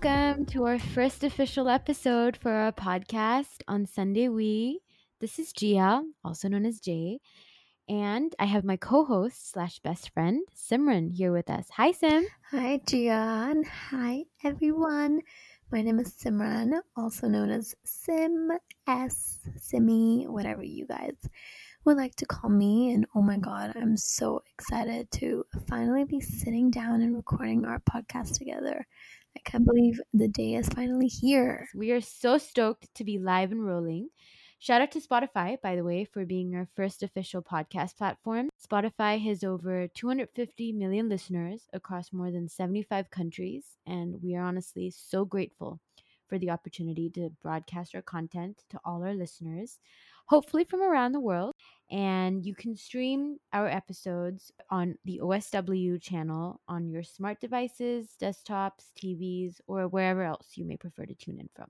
Welcome to our first official episode for our podcast on Sunday We. This is Gia, also known as Jay. And I have my co host slash best friend, Simran, here with us. Hi, Sim. Hi, Gian. Hi, everyone. My name is Simran, also known as Sim, S, Simi, whatever you guys would like to call me. And oh my God, I'm so excited to finally be sitting down and recording our podcast together. I can't believe the day is finally here. We are so stoked to be live and rolling. Shout out to Spotify, by the way, for being our first official podcast platform. Spotify has over 250 million listeners across more than 75 countries, and we are honestly so grateful for the opportunity to broadcast our content to all our listeners, hopefully from around the world. And you can stream our episodes on the OSW channel on your smart devices, desktops, TVs, or wherever else you may prefer to tune in from.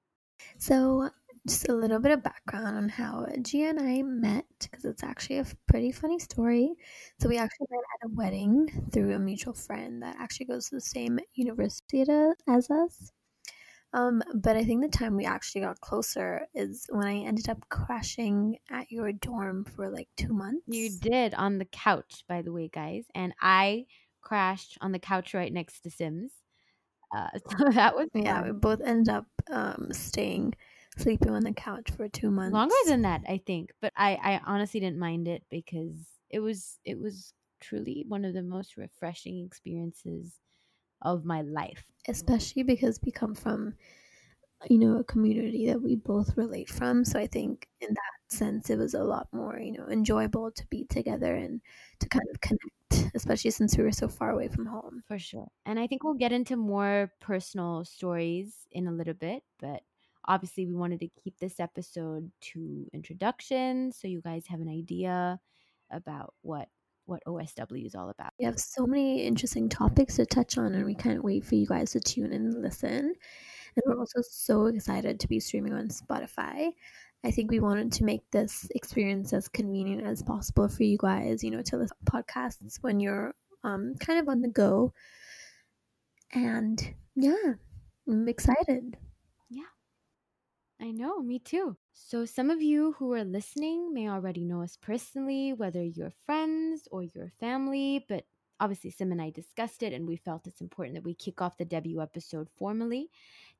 So, just a little bit of background on how Gia and I met, because it's actually a pretty funny story. So, we actually met at a wedding through a mutual friend that actually goes to the same university as us. Um, but I think the time we actually got closer is when I ended up crashing at your dorm for like two months. You did on the couch, by the way, guys. And I crashed on the couch right next to Sims. Uh, so that was yeah. We both ended up um, staying sleeping on the couch for two months. Longer than that, I think. But I, I honestly didn't mind it because it was it was truly one of the most refreshing experiences of my life. Especially because we come from you know a community that we both relate from. So i think in that sense it was a lot more you know enjoyable to be together and to kind of connect especially since we were so far away from home. For sure. And i think we'll get into more personal stories in a little bit but obviously we wanted to keep this episode to introduction so you guys have an idea about what what OSW is all about. We have so many interesting topics to touch on, and we can't wait for you guys to tune in and listen. And we're also so excited to be streaming on Spotify. I think we wanted to make this experience as convenient as possible for you guys, you know, to listen to podcasts when you're um, kind of on the go. And yeah, I'm excited. Yeah, I know, me too. So, some of you who are listening may already know us personally, whether you're friends or your family, but obviously, Sim and I discussed it, and we felt it's important that we kick off the debut episode formally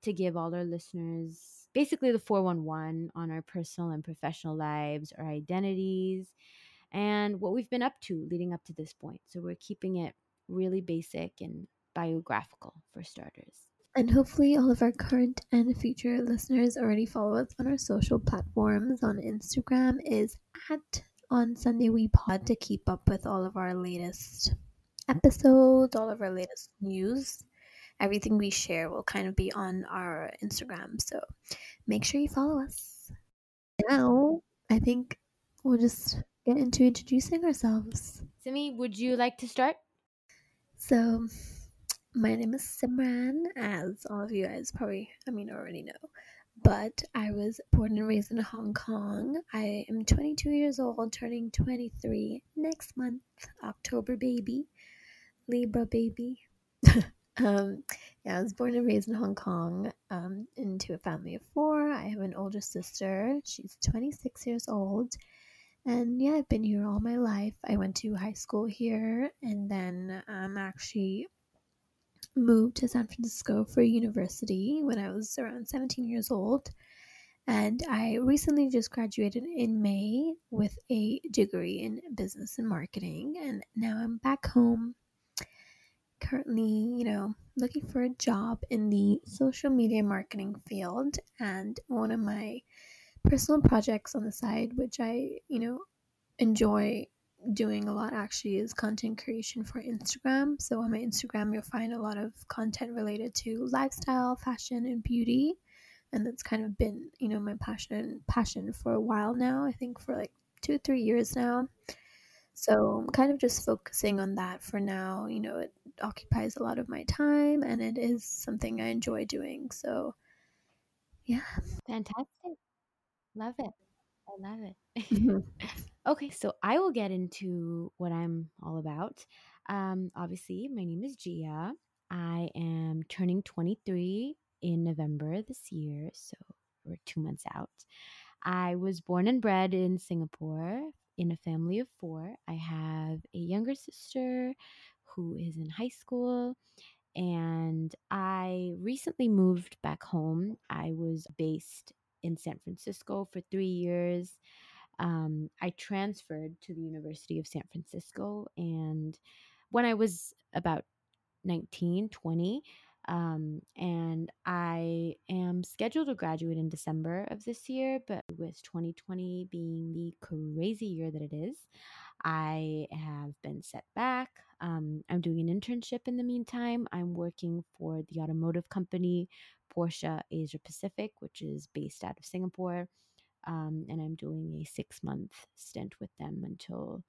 to give all our listeners basically the 411 on our personal and professional lives, our identities, and what we've been up to leading up to this point. So, we're keeping it really basic and biographical for starters. And hopefully, all of our current and future listeners already follow us on our social platforms. On Instagram is at on Sunday We Pod to keep up with all of our latest episodes, all of our latest news. Everything we share will kind of be on our Instagram. So make sure you follow us. Now, I think we'll just get into introducing ourselves. Simi, would you like to start? So, my name is Simran, as all of you guys probably, I mean, already know. But I was born and raised in Hong Kong. I am 22 years old, turning 23 next month, October baby. Libra baby. um, yeah, I was born and raised in Hong Kong um, into a family of four. I have an older sister. She's 26 years old. And yeah, I've been here all my life. I went to high school here and then I'm um, actually moved to San Francisco for university when I was around 17 years old. And I recently just graduated in May with a degree in business and marketing. And now I'm back home currently, you know, looking for a job in the social media marketing field. And one of my personal projects on the side, which I, you know, enjoy doing a lot actually is content creation for Instagram. So on my Instagram, you'll find a lot of content related to lifestyle, fashion, and beauty. And that's kind of been, you know, my passion passion for a while now. I think for like two, three years now. So I'm kind of just focusing on that for now. You know, it occupies a lot of my time and it is something I enjoy doing. So, yeah. Fantastic. Love it. I love it. Mm-hmm. okay, so I will get into what I'm all about. Um, obviously, my name is Gia. I am turning 23 in November this year, so we're two months out. I was born and bred in Singapore in a family of four. I have a younger sister who is in high school, and I recently moved back home. I was based in San Francisco for three years. Um, I transferred to the University of San Francisco, and when I was about 19, 20. Um, and I am scheduled to graduate in December of this year, but with 2020 being the crazy year that it is, I have been set back. Um, I'm doing an internship in the meantime. I'm working for the automotive company Porsche Asia Pacific, which is based out of Singapore. Um, and I'm doing a six month stint with them until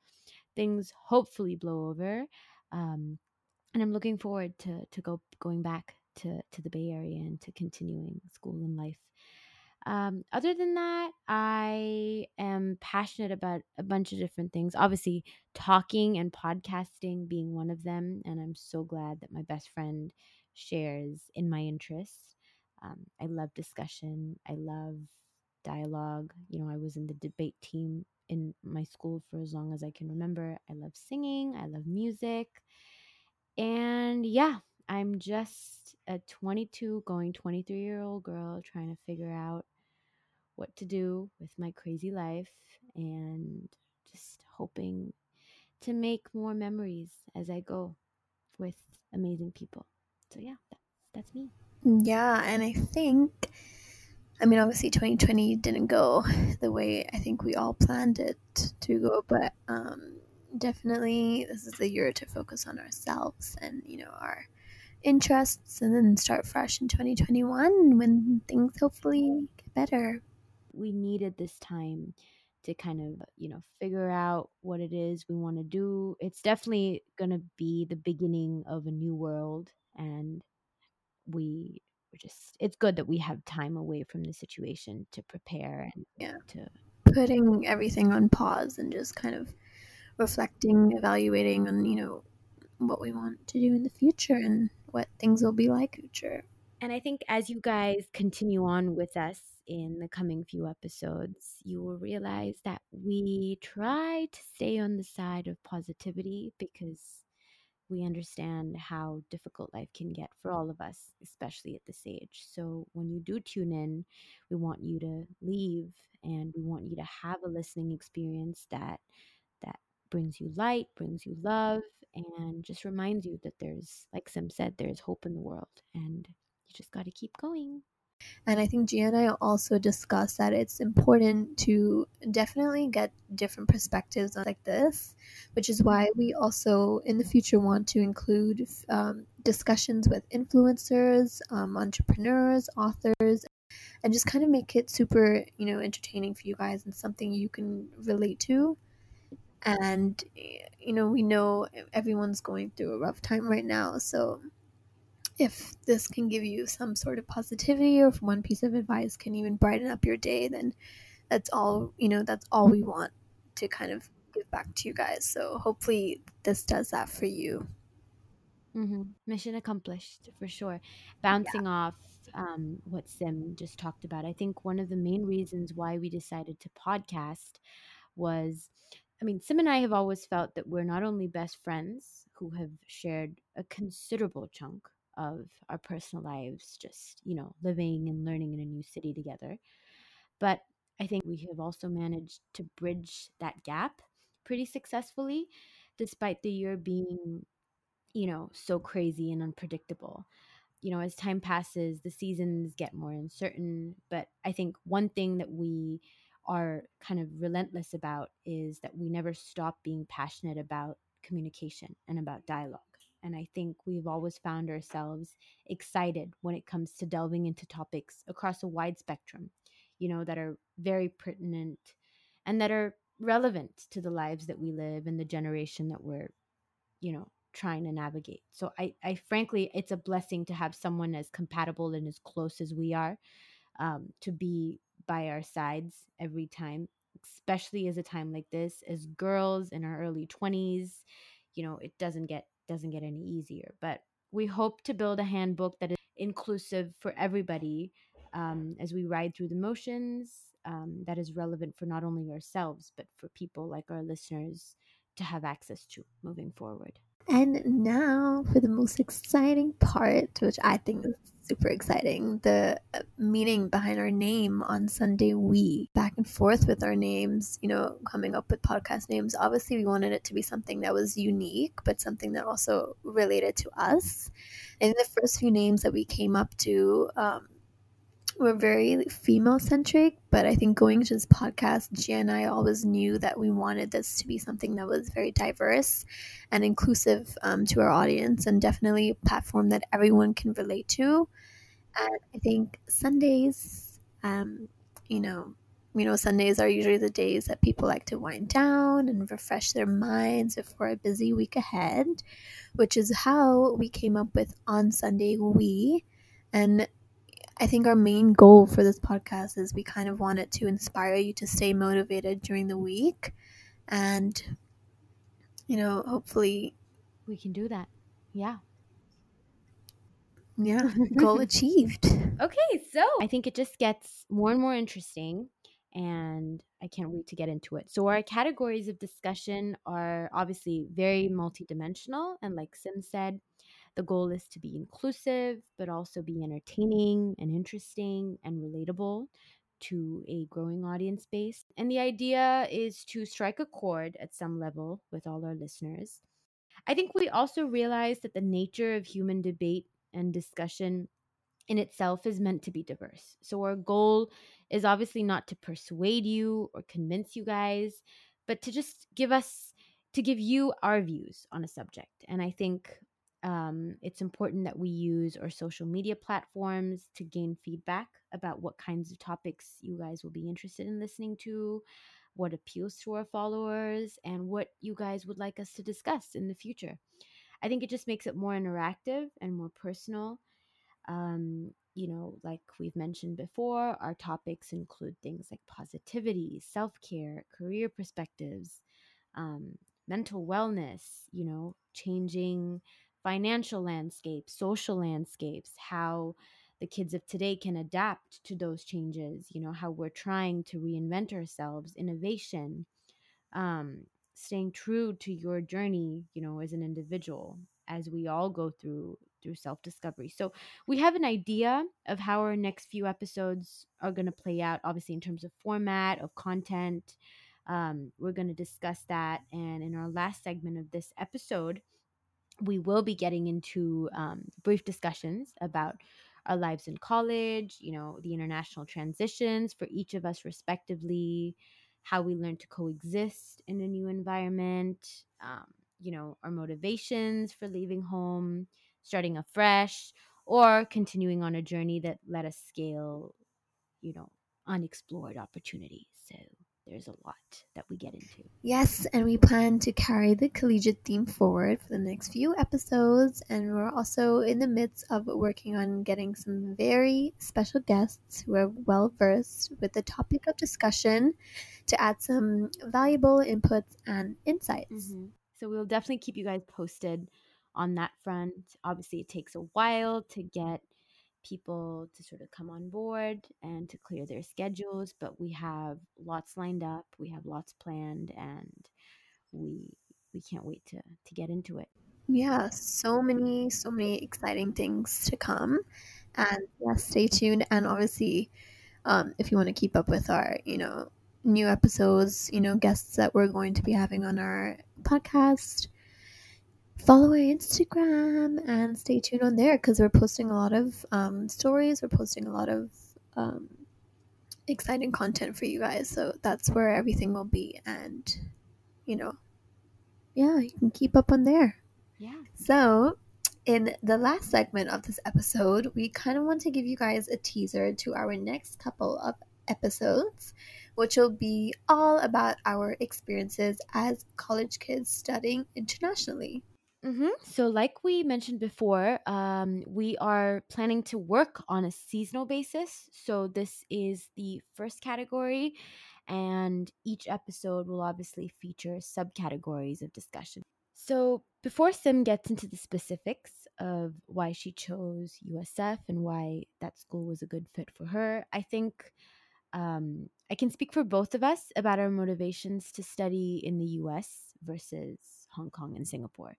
things hopefully blow over. Um, and I'm looking forward to to go going back to to the Bay Area and to continuing school and life. Um, other than that, I am passionate about a bunch of different things. Obviously, talking and podcasting being one of them, and I'm so glad that my best friend shares in my interests. Um, I love discussion. I love dialogue. You know, I was in the debate team in my school for as long as I can remember. I love singing. I love music. And yeah, I'm just a 22 going 23 year old girl trying to figure out what to do with my crazy life and just hoping to make more memories as I go with amazing people. So yeah, that's that's me. Yeah, and I think I mean obviously 2020 didn't go the way I think we all planned it to go, but um definitely this is the year to focus on ourselves and you know our interests and then start fresh in 2021 when things hopefully get better. We needed this time to kind of you know figure out what it is we want to do. It's definitely going to be the beginning of a new world and we we're just it's good that we have time away from the situation to prepare and yeah. to putting everything on pause and just kind of reflecting evaluating on you know what we want to do in the future and what things will be like future. And i think as you guys continue on with us in the coming few episodes you will realize that we try to stay on the side of positivity because we understand how difficult life can get for all of us, especially at this age. So when you do tune in, we want you to leave and we want you to have a listening experience that that brings you light, brings you love, and just reminds you that there's, like Sim said, there's hope in the world and you just got to keep going. And I think Gia and I also discussed that it's important to definitely get different perspectives like this, which is why we also in the future want to include um, discussions with influencers, um, entrepreneurs, authors, and just kind of make it super, you know, entertaining for you guys and something you can relate to. And, you know, we know everyone's going through a rough time right now. So if this can give you some sort of positivity or if one piece of advice can even brighten up your day then that's all you know that's all we want to kind of give back to you guys so hopefully this does that for you mm-hmm. mission accomplished for sure bouncing yeah. off um, what sim just talked about i think one of the main reasons why we decided to podcast was I mean, Sim and I have always felt that we're not only best friends who have shared a considerable chunk of our personal lives, just, you know, living and learning in a new city together. But I think we have also managed to bridge that gap pretty successfully, despite the year being, you know, so crazy and unpredictable. You know, as time passes, the seasons get more uncertain. But I think one thing that we are kind of relentless about is that we never stop being passionate about communication and about dialogue. And I think we've always found ourselves excited when it comes to delving into topics across a wide spectrum, you know, that are very pertinent and that are relevant to the lives that we live and the generation that we're, you know, trying to navigate. So I, I frankly, it's a blessing to have someone as compatible and as close as we are um, to be by our sides every time, especially as a time like this, as girls in our early 20s. You know, it doesn't get doesn't get any easier. But We hope to build a handbook that is inclusive for everybody um, as we ride through the motions, um, that is relevant for not only ourselves, but for people like our listeners to have access to moving forward. And now for the most exciting part, which I think is super exciting the uh, meaning behind our name on Sunday We. Back and forth with our names, you know, coming up with podcast names. Obviously, we wanted it to be something that was unique, but something that also related to us. And the first few names that we came up to, um, we're very female centric, but I think going to this podcast, Gia and I always knew that we wanted this to be something that was very diverse and inclusive um, to our audience, and definitely a platform that everyone can relate to. And I think Sundays, um, you know, you know, Sundays are usually the days that people like to wind down and refresh their minds before a busy week ahead, which is how we came up with On Sunday We. And I think our main goal for this podcast is we kind of want it to inspire you to stay motivated during the week. And, you know, hopefully we can do that. Yeah. Yeah, goal achieved. Okay, so I think it just gets more and more interesting, and I can't wait to get into it. So, our categories of discussion are obviously very multidimensional, and like Sim said, the goal is to be inclusive, but also be entertaining and interesting and relatable to a growing audience base. And the idea is to strike a chord at some level with all our listeners. I think we also realize that the nature of human debate and discussion in itself is meant to be diverse. So, our goal is obviously not to persuade you or convince you guys, but to just give us, to give you our views on a subject. And I think um, it's important that we use our social media platforms to gain feedback about what kinds of topics you guys will be interested in listening to, what appeals to our followers, and what you guys would like us to discuss in the future. I think it just makes it more interactive and more personal. Um, you know, like we've mentioned before, our topics include things like positivity, self care, career perspectives, um, mental wellness, you know, changing financial landscapes, social landscapes, how the kids of today can adapt to those changes, you know, how we're trying to reinvent ourselves, innovation, um, staying true to your journey, you know, as an individual, as we all go through through self-discovery. So we have an idea of how our next few episodes are going to play out, obviously in terms of format, of content. Um, we're going to discuss that. And in our last segment of this episode, we will be getting into um, brief discussions about our lives in college, you know, the international transitions for each of us respectively, how we learn to coexist in a new environment, um, you know, our motivations for leaving home, starting afresh, or continuing on a journey that let us scale, you know, unexplored opportunities. So there's a lot that we get into. Yes, and we plan to carry the collegiate theme forward for the next few episodes. And we're also in the midst of working on getting some very special guests who are well versed with the topic of discussion to add some valuable inputs and insights. Mm-hmm. So we'll definitely keep you guys posted on that front. Obviously, it takes a while to get people to sort of come on board and to clear their schedules but we have lots lined up we have lots planned and we we can't wait to to get into it. Yeah so many so many exciting things to come. And yeah stay tuned and obviously um, if you want to keep up with our you know new episodes you know guests that we're going to be having on our podcast follow our Instagram and stay tuned on there because we're posting a lot of um, stories. We're posting a lot of um, exciting content for you guys. So that's where everything will be. And, you know, yeah, you can keep up on there. Yeah. So, in the last segment of this episode, we kind of want to give you guys a teaser to our next couple of episodes, which will be all about our experiences as college kids studying internationally. Mm-hmm. So, like we mentioned before, um, we are planning to work on a seasonal basis. So, this is the first category, and each episode will obviously feature subcategories of discussion. So, before Sim gets into the specifics of why she chose USF and why that school was a good fit for her, I think um, I can speak for both of us about our motivations to study in the US versus Hong Kong and Singapore.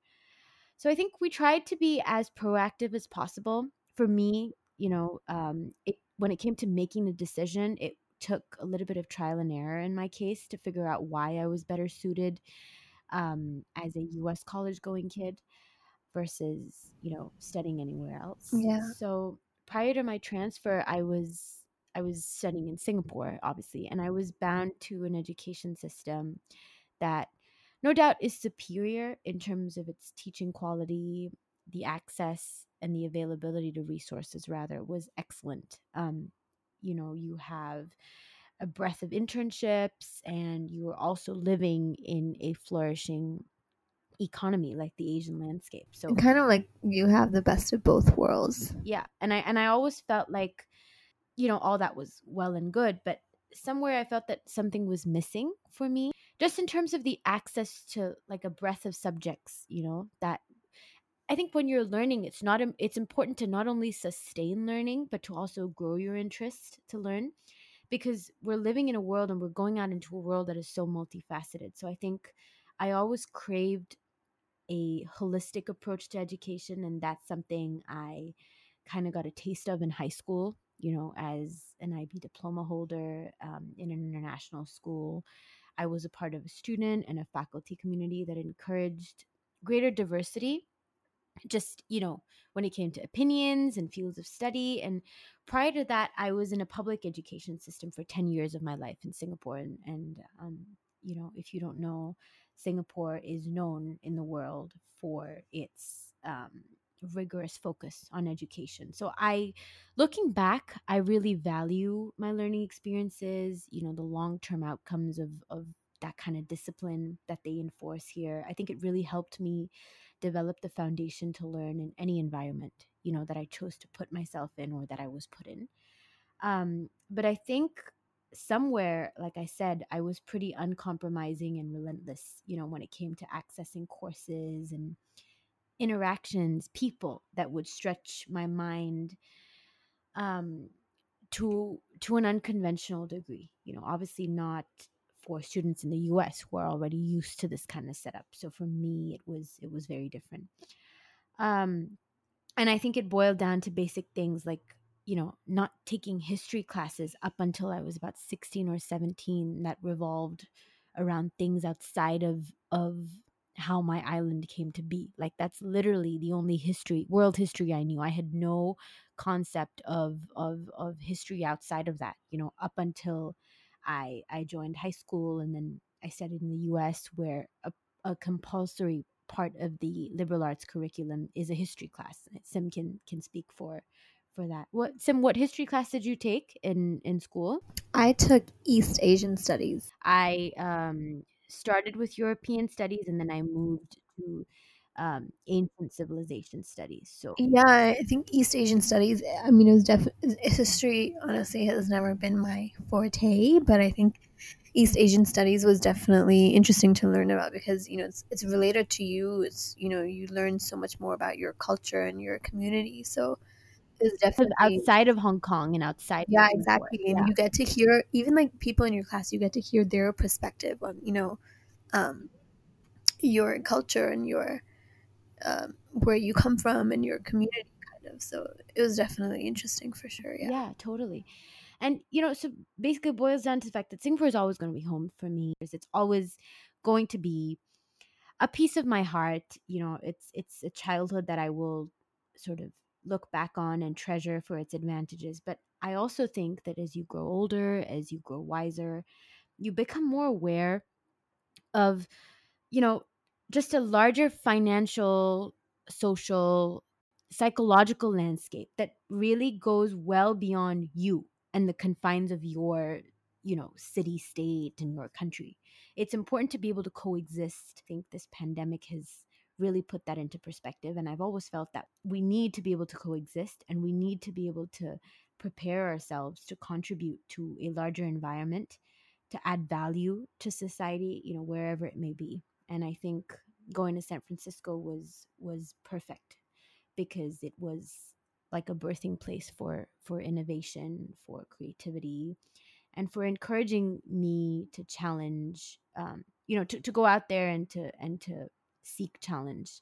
So, I think we tried to be as proactive as possible. For me, you know, um, it, when it came to making a decision, it took a little bit of trial and error in my case to figure out why I was better suited um, as a US college going kid versus, you know, studying anywhere else. Yeah. So prior to my transfer, I was I was studying in Singapore, obviously, and I was bound to an education system that no doubt is superior in terms of its teaching quality, the access and the availability to resources rather was excellent. Um, you know, you have a breadth of internships and you are also living in a flourishing economy like the Asian landscape. So kind of like you have the best of both worlds. yeah, and I and I always felt like you know all that was well and good, but somewhere I felt that something was missing for me just in terms of the access to like a breadth of subjects, you know, that I think when you're learning it's not it's important to not only sustain learning but to also grow your interest to learn because we're living in a world and we're going out into a world that is so multifaceted. So I think I always craved a holistic approach to education, and that's something I kind of got a taste of in high school. You know, as an IB diploma holder um, in an international school, I was a part of a student and a faculty community that encouraged greater diversity just you know when it came to opinions and fields of study. And prior to that i was in a public education system for 10 years of my life in singapore. And, and um, you know if you don't know singapore is known in the world for its um, rigorous focus on education. So i looking back i really value my learning experiences you know the long-term outcomes of of that kind of discipline that they enforce here. I think it really helped me develop the foundation to learn in any environment you know that i chose to put myself in or that i was put in. Um, but i think somewhere like i said i was pretty uncompromising and relentless you know when it came to accessing courses and interactions people that would stretch my mind um, to to an unconventional degree you know obviously not for students in the US who are already used to this kind of setup. So for me it was it was very different. Um and I think it boiled down to basic things like, you know, not taking history classes up until I was about 16 or 17 that revolved around things outside of of how my island came to be. Like that's literally the only history, world history I knew. I had no concept of of of history outside of that, you know, up until I I joined high school and then I studied in the US where a, a compulsory part of the liberal arts curriculum is a history class. Sim can can speak for for that. What Sim what history class did you take in in school? I took East Asian studies. I um started with European studies and then I moved to um, ancient civilization studies. So yeah, I think East Asian studies. I mean, it was definitely history. Honestly, has never been my forte, but I think East Asian studies was definitely interesting to learn about because you know it's it's related to you. It's you know you learn so much more about your culture and your community. So it's definitely outside of Hong Kong and outside. Yeah, exactly. And yeah. you get to hear even like people in your class. You get to hear their perspective on you know um, your culture and your um, where you come from and your community kind of so it was definitely interesting for sure yeah yeah totally and you know so basically it boils down to the fact that singapore is always going to be home for me it's always going to be a piece of my heart you know it's it's a childhood that i will sort of look back on and treasure for its advantages but i also think that as you grow older as you grow wiser you become more aware of you know just a larger financial, social, psychological landscape that really goes well beyond you and the confines of your, you know, city state and your country. It's important to be able to coexist. I think this pandemic has really put that into perspective. And I've always felt that we need to be able to coexist and we need to be able to prepare ourselves to contribute to a larger environment, to add value to society, you know, wherever it may be. And I think going to San Francisco was was perfect because it was like a birthing place for for innovation, for creativity, and for encouraging me to challenge, um, you know, to, to go out there and to and to seek challenge,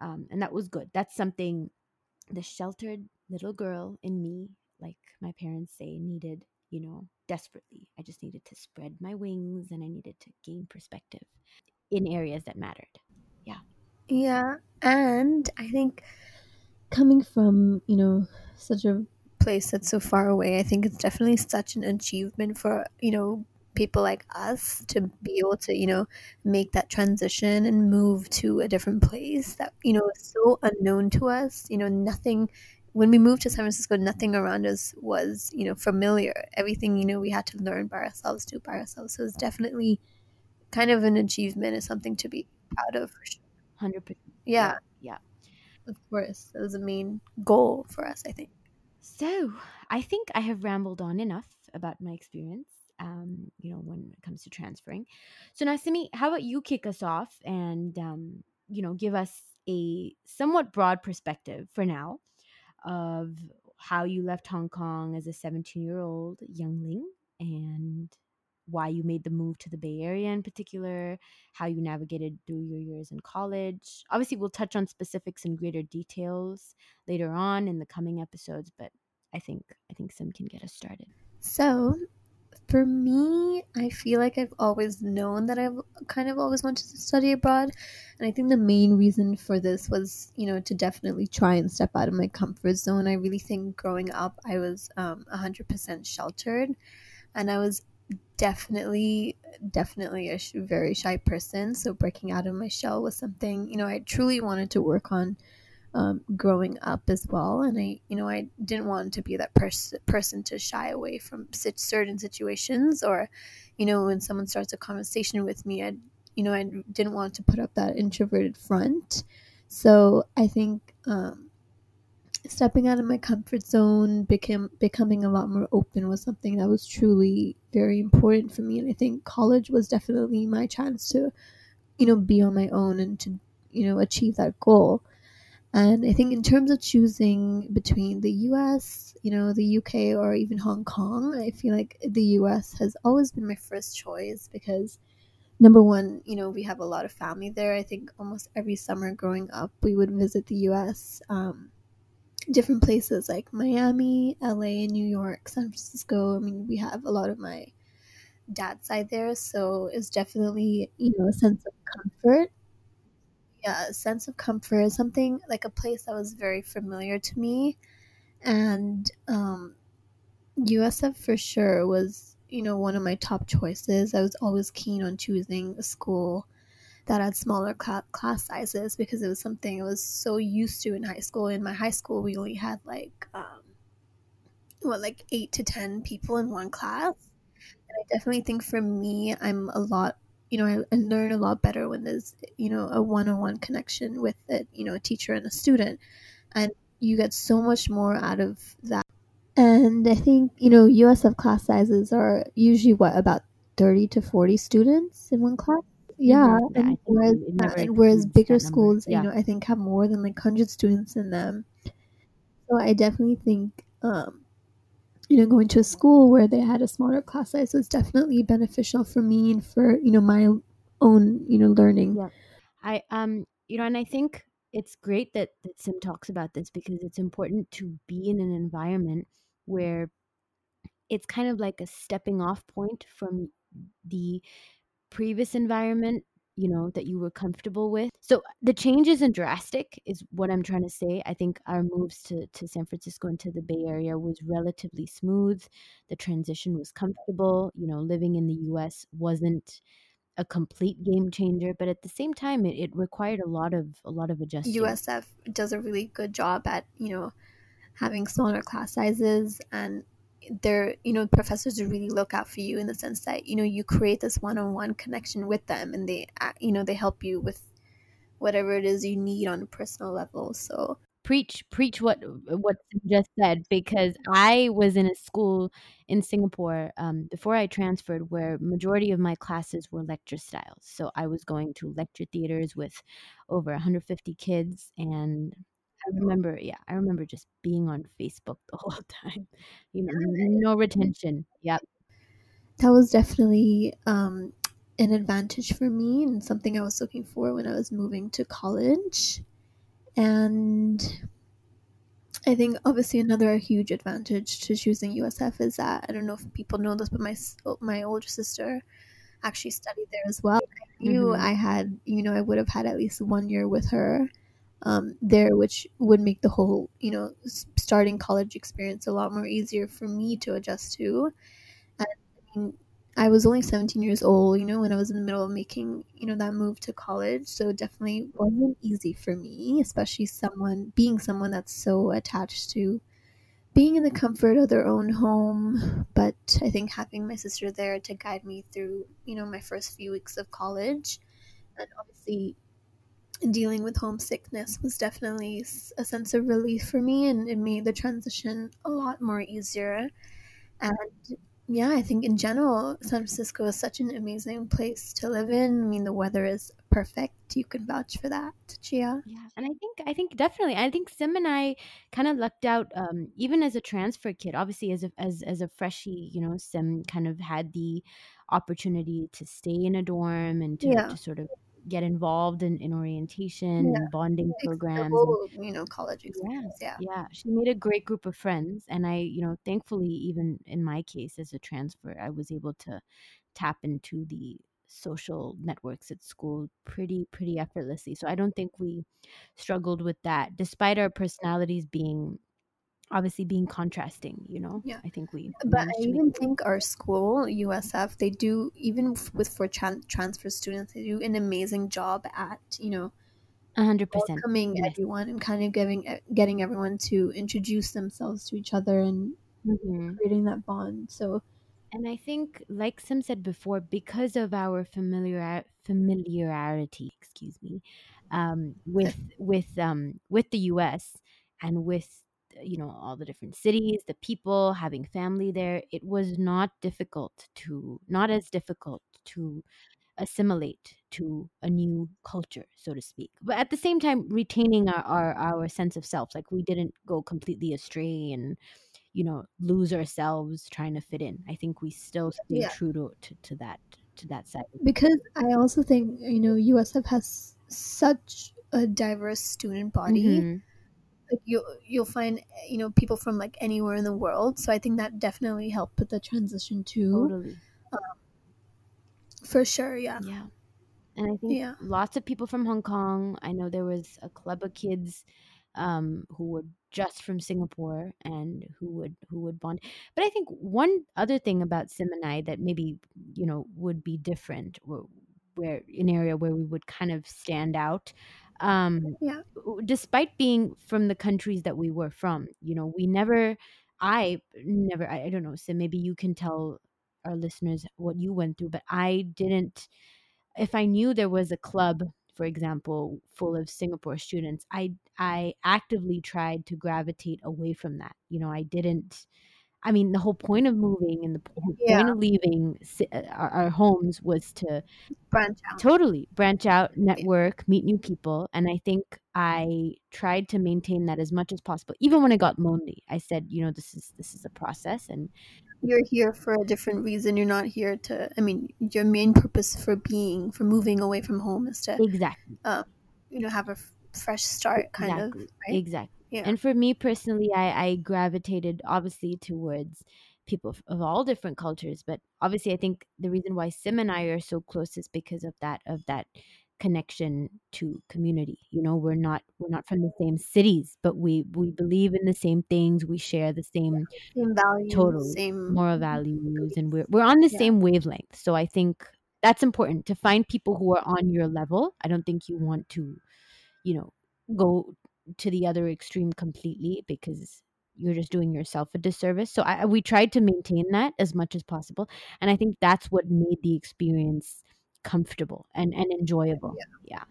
um, and that was good. That's something the sheltered little girl in me, like my parents say, needed, you know, desperately. I just needed to spread my wings and I needed to gain perspective in areas that mattered. Yeah. Yeah, and I think coming from, you know, such a place that's so far away, I think it's definitely such an achievement for, you know, people like us to be able to, you know, make that transition and move to a different place that, you know, is so unknown to us. You know, nothing when we moved to San Francisco, nothing around us was, you know, familiar. Everything, you know, we had to learn by ourselves, do by ourselves. So it's definitely kind of an achievement and something to be proud of for sure. Hundred percent. Yeah, Yeah. of course. That was the main goal for us, I think. So I think I have rambled on enough about my experience. Um, you know, when it comes to transferring. So now, Simi, how about you kick us off and um, you know, give us a somewhat broad perspective for now of how you left Hong Kong as a 17 year old youngling and why you made the move to the Bay Area in particular, how you navigated through your years in college. Obviously, we'll touch on specifics in greater details later on in the coming episodes, but I think I think Sim can get us started. So, for me, I feel like I've always known that I've kind of always wanted to study abroad. And I think the main reason for this was, you know, to definitely try and step out of my comfort zone. I really think growing up, I was um, 100% sheltered. And I was definitely, definitely a very shy person. So breaking out of my shell was something, you know, I truly wanted to work on um, growing up as well. And I, you know, I didn't want to be that pers- person to shy away from certain situations or, you know, when someone starts a conversation with me, I, you know, I didn't want to put up that introverted front. So I think um, stepping out of my comfort zone, became becoming a lot more open was something that was truly very important for me. And I think college was definitely my chance to, you know, be on my own and to, you know, achieve that goal. And I think in terms of choosing between the US, you know, the UK, or even Hong Kong, I feel like the US has always been my first choice because number one, you know, we have a lot of family there. I think almost every summer growing up, we would visit the US, um, different places like Miami, LA, New York, San Francisco. I mean, we have a lot of my dad's side there, so it's definitely, you know, a sense of comfort a sense of comfort, something like a place that was very familiar to me. And um, USF for sure was, you know, one of my top choices. I was always keen on choosing a school that had smaller cl- class sizes because it was something I was so used to in high school. In my high school, we only had like, um, what, like eight to 10 people in one class. And I definitely think for me, I'm a lot you know, I, I, learn a lot better when there's, you know, a one-on-one connection with it, you know, a teacher and a student, and you get so much more out of that. And I think, you know, USF class sizes are usually what about thirty to forty students in one class. Yeah, Mhm. Yeah, and whereas and whereas bigger schools, Yeah. you know, I think have more than like hundred students in them. So I definitely think, um, you know, going to a school where they had a smaller class size was definitely beneficial for me and for you know my own you know learning. Yeah. I um you know, and I think it's great that that Sim talks about this because it's important to be in an environment where it's kind of like a stepping off point from the previous environment, you know, that you were comfortable with. So the change isn't drastic, is what I'm trying to say. I think our moves to, to San Francisco and to the Bay Area was relatively smooth. The transition was comfortable. You know, living in the US wasn't a complete game changer, but at the same time it, it required a lot of a lot of adjusting. USF does a really good job at you know having smaller class sizes and they're you know professors really look out for you in the sense that you know you create this one-on-one connection with them and they you know they help you with whatever it is you need on a personal level so preach preach what what just said because I was in a school in Singapore um, before I transferred where majority of my classes were lecture styles. So I was going to lecture theaters with over 150 kids and I remember yeah, I remember just being on Facebook the whole time. You know, no retention. Yep. that was definitely um, an advantage for me and something I was looking for when I was moving to college. And I think obviously another huge advantage to choosing USF is that I don't know if people know this, but my my older sister actually studied there as well. I knew Mhm. I had, you know, I would have had at least one year with her um, there, which would make the whole, you know, starting college experience a lot more easier for me to adjust to. And I mean, I was only 17 years old, you know, when I was in the middle of making, you know, that move to college. So it definitely wasn't easy for me, especially someone being someone that's so attached to being in the comfort of their own home. But I think having my sister there to guide me through, you know, my first few weeks of college and obviously dealing with homesickness was definitely a sense of relief for me and it made the transition a lot more easier. And yeah, I think in general, San Francisco is such an amazing place to live in. I mean, the weather is perfect. You can vouch for that, Gia. Yeah, and I think I think definitely. I think Sim and I kind of lucked out, um, even as a transfer kid. Obviously, as a as as a freshie, you know, Sim kind of had the opportunity to stay in a dorm and to Yeah, to sort of get involved in, in orientation yeah. and bonding The programs and you know, college yeah, experience. Yeah, yeah. She made a great group of friends, and I, you know, thankfully, even in my case as a transfer, I was able to tap into the social networks at school pretty pretty effortlessly. So I don't think we struggled with that despite our personalities being obviously being contrasting, you know. yeah. I think we But I even think our school, USF, they do even with for tran- transfer students, they do an amazing job at you know 100%. welcoming Yes. everyone and kind of giving getting everyone to introduce themselves to each other and hmm creating that bond. So And I think, like Sim said before, because of our familiar familiarity, excuse me, um, with with um, with the U.S. and with you know all the different cities, the people having family there, it was not difficult to not as difficult to assimilate to a new culture, so to speak. But at the same time, retaining our our, our sense of self, like we didn't go completely astray and you know, lose ourselves trying to fit in. I think we still stayed yeah, true to, to, to that to that side. because I also think you know USF has such a diverse student body. hmm Like you, you'll find you know people from like anywhere in the world. So I think that definitely helped with the transition too, Totally. for sure. Yeah, Yeah. And I think yeah, lots of people from Hong Kong. I know there was a club of kids um, who were just from Singapore and who would who would bond. But I think one other thing about Sim and I that maybe you know would be different, or where an area where we would kind of stand out, um, yeah, despite being from the countries that we were from. You know, we never, I never, I, I don't know. So maybe you can tell our listeners what you went through, but I didn't if I knew there was a club, for example, full of Singapore students, I I actively tried to gravitate away from that. You know, I didn't. I mean, the whole point of moving and the po- yeah. point of leaving uh, our, our homes was to Branch out. totally branch out, network, meet new people, and I think I tried to maintain that as much as possible. Even when I got lonely, I said, you know, this is this is a process, and You're here for a different reason. You're not here to. I mean, your main purpose for being, for moving away from home, is to, exactly. um, you know, have a f- fresh start, kind Exactly. of, right? Exactly. Yeah. And for me personally, I, I gravitated obviously towards people of, all different cultures, but obviously I think the reason why Sim and I are so close is because of that of that connection to community. You know, we're not we're not from the same cities, but we we believe in the same things. We share the same Same values, totally same. moral values, and we're we're on the Yeah. same wavelength. So I think that's important to find people who are on your level. I don't think you want to you know, go to the other extreme completely because you're just doing yourself a disservice. So I, we tried to maintain that as much as possible, and I think that's what made the experience comfortable and and enjoyable. Yeah.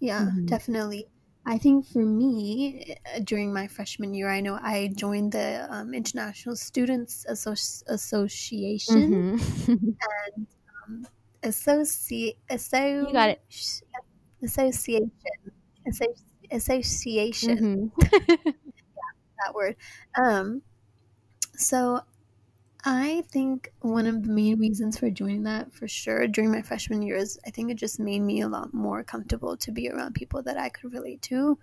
Yeah, Mhm. definitely. I think for me, uh, during my freshman year, I know I joined the um, International Students Associ- Association Mm-hmm. and um, associ- You got it. association. Asso- association. mm-hmm. That word. Um, so I think one of the main reasons for joining that for sure during my freshman year is I think it just made me a lot more comfortable to be around people that I could relate to.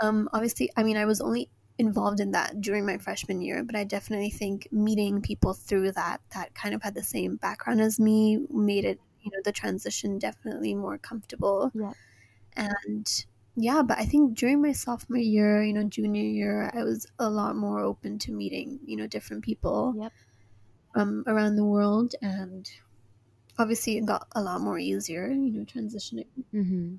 Um, obviously, I mean, I was only involved in that during my freshman year, but I definitely think meeting people through that that kind of had the same background as me made it, you know, the transition definitely more comfortable. Yeah. And yeah, but I think during my sophomore year, you know, junior year, I was a lot more open to meeting, you know, different people Yep. from around the world and obviously it got a lot more easier, you know, transitioning. Mm-hmm.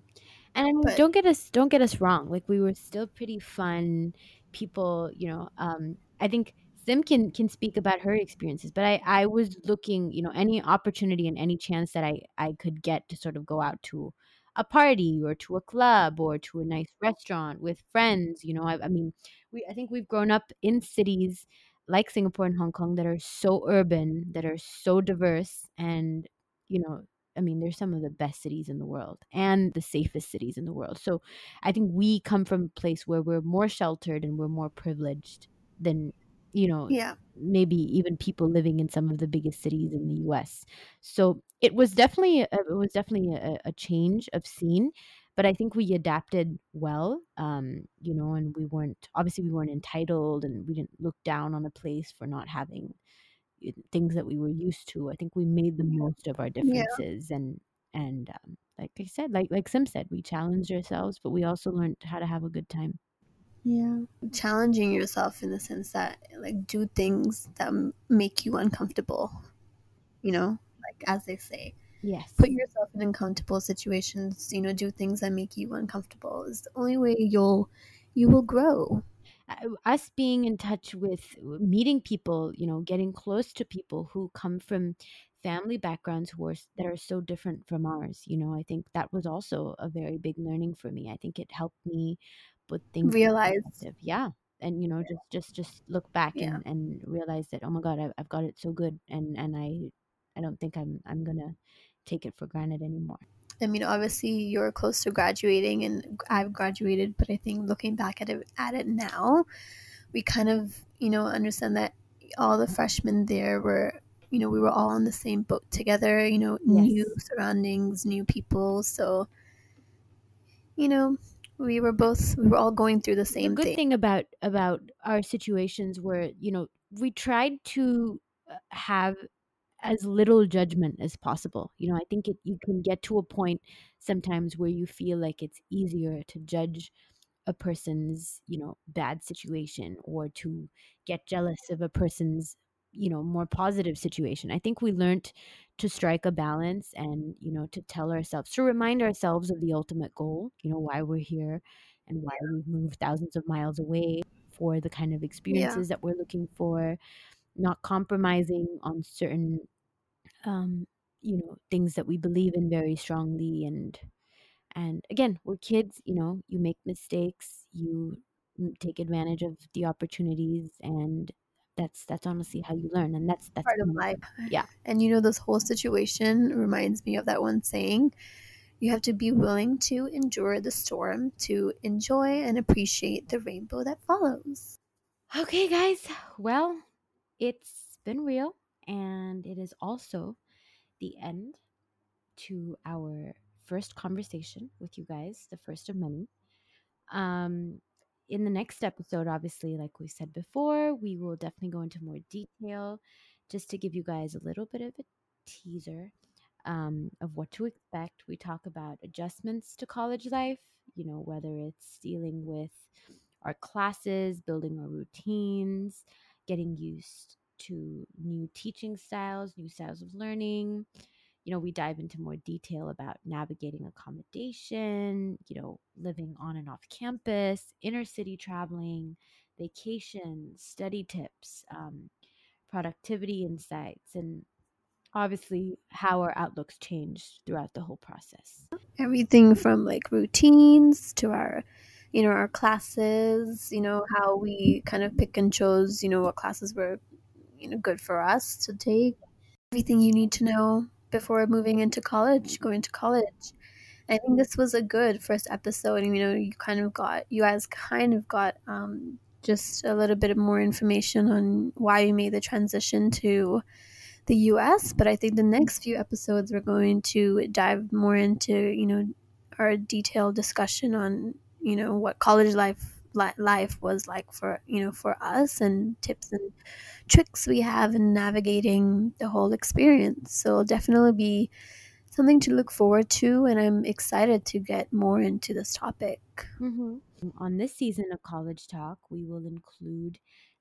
And I mean, But- don't get us don't get us wrong. Like we were still pretty fun people. You know, um, I think Sim can can speak about her experiences, but I I was looking, you know, any opportunity and any chance that I I could get to sort of go out to a party or to a club or to a nice restaurant with friends. You know, I, I mean, we I think we've grown up in cities like Singapore and Hong Kong that are so urban, that are so diverse, and you know I mean, they're some of the best cities in the world and the safest cities in the world. So I think we come from a place where we're more sheltered and we're more privileged than, you know, yeah. maybe even people living in some of the biggest cities in the US. So it was definitely a, it was definitely a, a change of scene, but I think we adapted well. Um, you know, and we weren't obviously we weren't entitled and we didn't look down on a place for not having things that we were used to. I think we made the most of our differences and and um, like I said, like like Sim said, we challenged ourselves, but we also learned how to have a good time. Yeah. Challenging yourself in the sense that like do things that m- make you uncomfortable. You know, like as they say, Yes. put yourself in uncomfortable situations, you know, do things that make you uncomfortable is the only way you'll you will grow. Us being in touch with meeting people, you know, getting close to people who come from family backgrounds who are that are so different from ours. You know, I think that was also a very big learning for me. I think it helped me put things Realize. Yeah. And you know, just just just look back Yeah. and and realize that oh my god, I've, I've got it so good, and and I I don't think I'm I'm gonna take it for granted anymore. I mean, obviously you're close to graduating, and I've graduated. But I think looking back at it at it now, we kind of you know understand that all the freshmen there were you know we were all on the same boat together. You know, new surroundings, new people. So you know, we were both we were all going through the same. the good thing. thing about about our situations were you know we tried to uh, have as little judgment as possible you know i think it, you can get to a point sometimes where you feel like it's easier to judge a person's you know bad situation or to get jealous of a person's you know more positive situation. I think we learned to strike a balance and you know to tell ourselves to remind ourselves of the ultimate goal you know why we're here and why we've moved thousands of miles away for the kind of experiences that we're looking for not compromising on certain um you know things that we believe in very strongly and and again, we're kids, you know, you make mistakes, you take advantage of the opportunities and that's that's honestly how you learn and that's that's part of life. yeah. And you know, this whole situation reminds me of that one saying you have to be willing to endure the storm to enjoy and appreciate the rainbow that follows. Okay, guys. Well, it's been real and it is also the end to our first conversation with you guys, the first of many. Um in the next episode, obviously, like we said before, we will definitely go into more detail just to give you guys a little bit of a teaser um, of what to expect. We talk about adjustments to college life, you know, whether it's dealing with our classes, building our routines, getting used to new teaching styles, new styles of learning. You know, we dive into more detail about navigating accommodation, you know, living on and off campus, inner city traveling, vacations, study tips, um, productivity insights, and obviously how our outlooks changed throughout the whole process. Everything from like routines to our you know, our classes, you know, how we kind of pick and chose, you know, what classes were, you know, good for us to take. Everything you need to know before moving into college, going to college. I think this was a good first episode. You know, you kind of got, you guys kind of got um, just a little bit more information on why you made the transition to the US. But I think the next few episodes we're going to dive more into, you know, our detailed discussion on, you know, what college life life was like for you know for us and tips and tricks we have in navigating the whole experience so it'll definitely be something to look forward to and i'm excited to get more into this topic mm-hmm. on this season of college talk we will include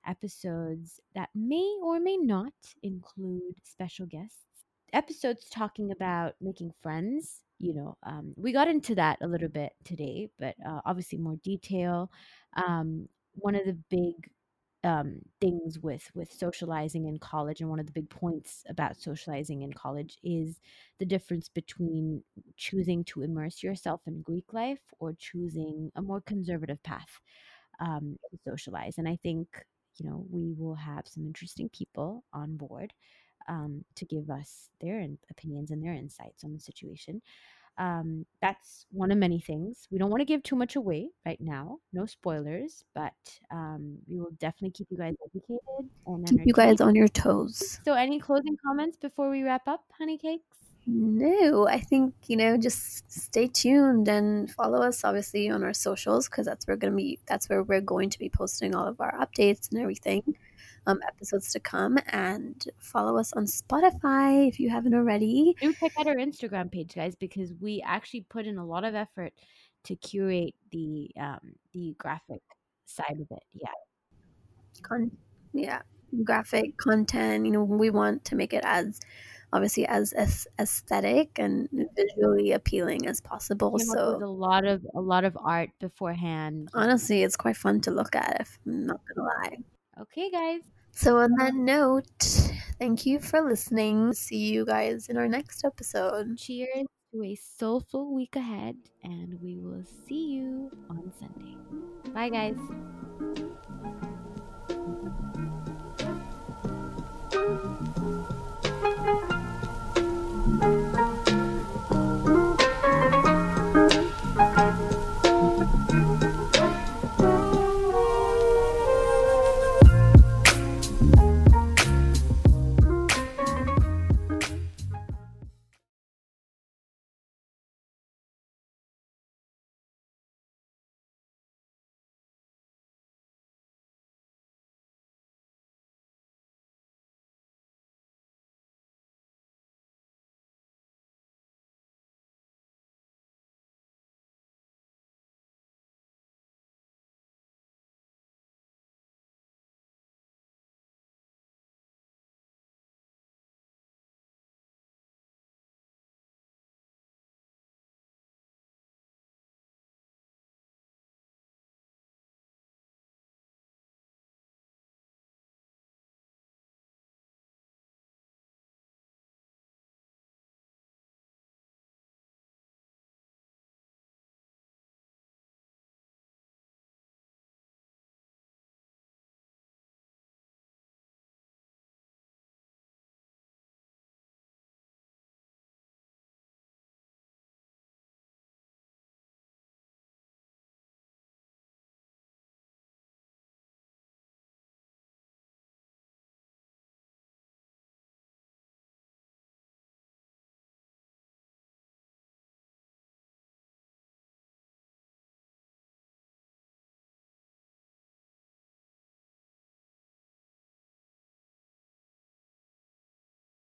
episodes that may or may not include special guests episodes talking about making friends you know um, we got into that a little bit today but uh, obviously more detail. Um, one of the big um, things with with socializing in college and one of the big points about socializing in college is the difference between choosing to immerse yourself in greek life or choosing a more conservative path um, to socialize. And i think you know we will have some interesting people on board um, to give us their opinions and their insights on the situation um, that's one of many things. We don't want to give too much away right now. No spoilers, but um, we will definitely keep you guys educated and keep you guys on your toes. So, any closing comments before we wrap up, honey cakes? No, I think you know just stay tuned and follow us obviously on our socials because that's where we're gonna be. That's where we're going to be posting all of our updates and everything um, episodes to come. And follow us on Spotify if you haven't already. Do check out our Instagram page, guys, because we actually put in a lot of effort to curate the um, the graphic side of it. Yeah. Con- yeah, graphic content. You know, we want to make it as obviously as, as aesthetic and visually appealing as possible. so a lot of a lot of art beforehand. Honestly, it's quite fun to look at. If I'm not gonna lie. Okay, guys. So, on that note, thank you for listening. See you guys in our next episode. Cheers to a soulful week ahead, and we will see you on Sunday. Bye, guys.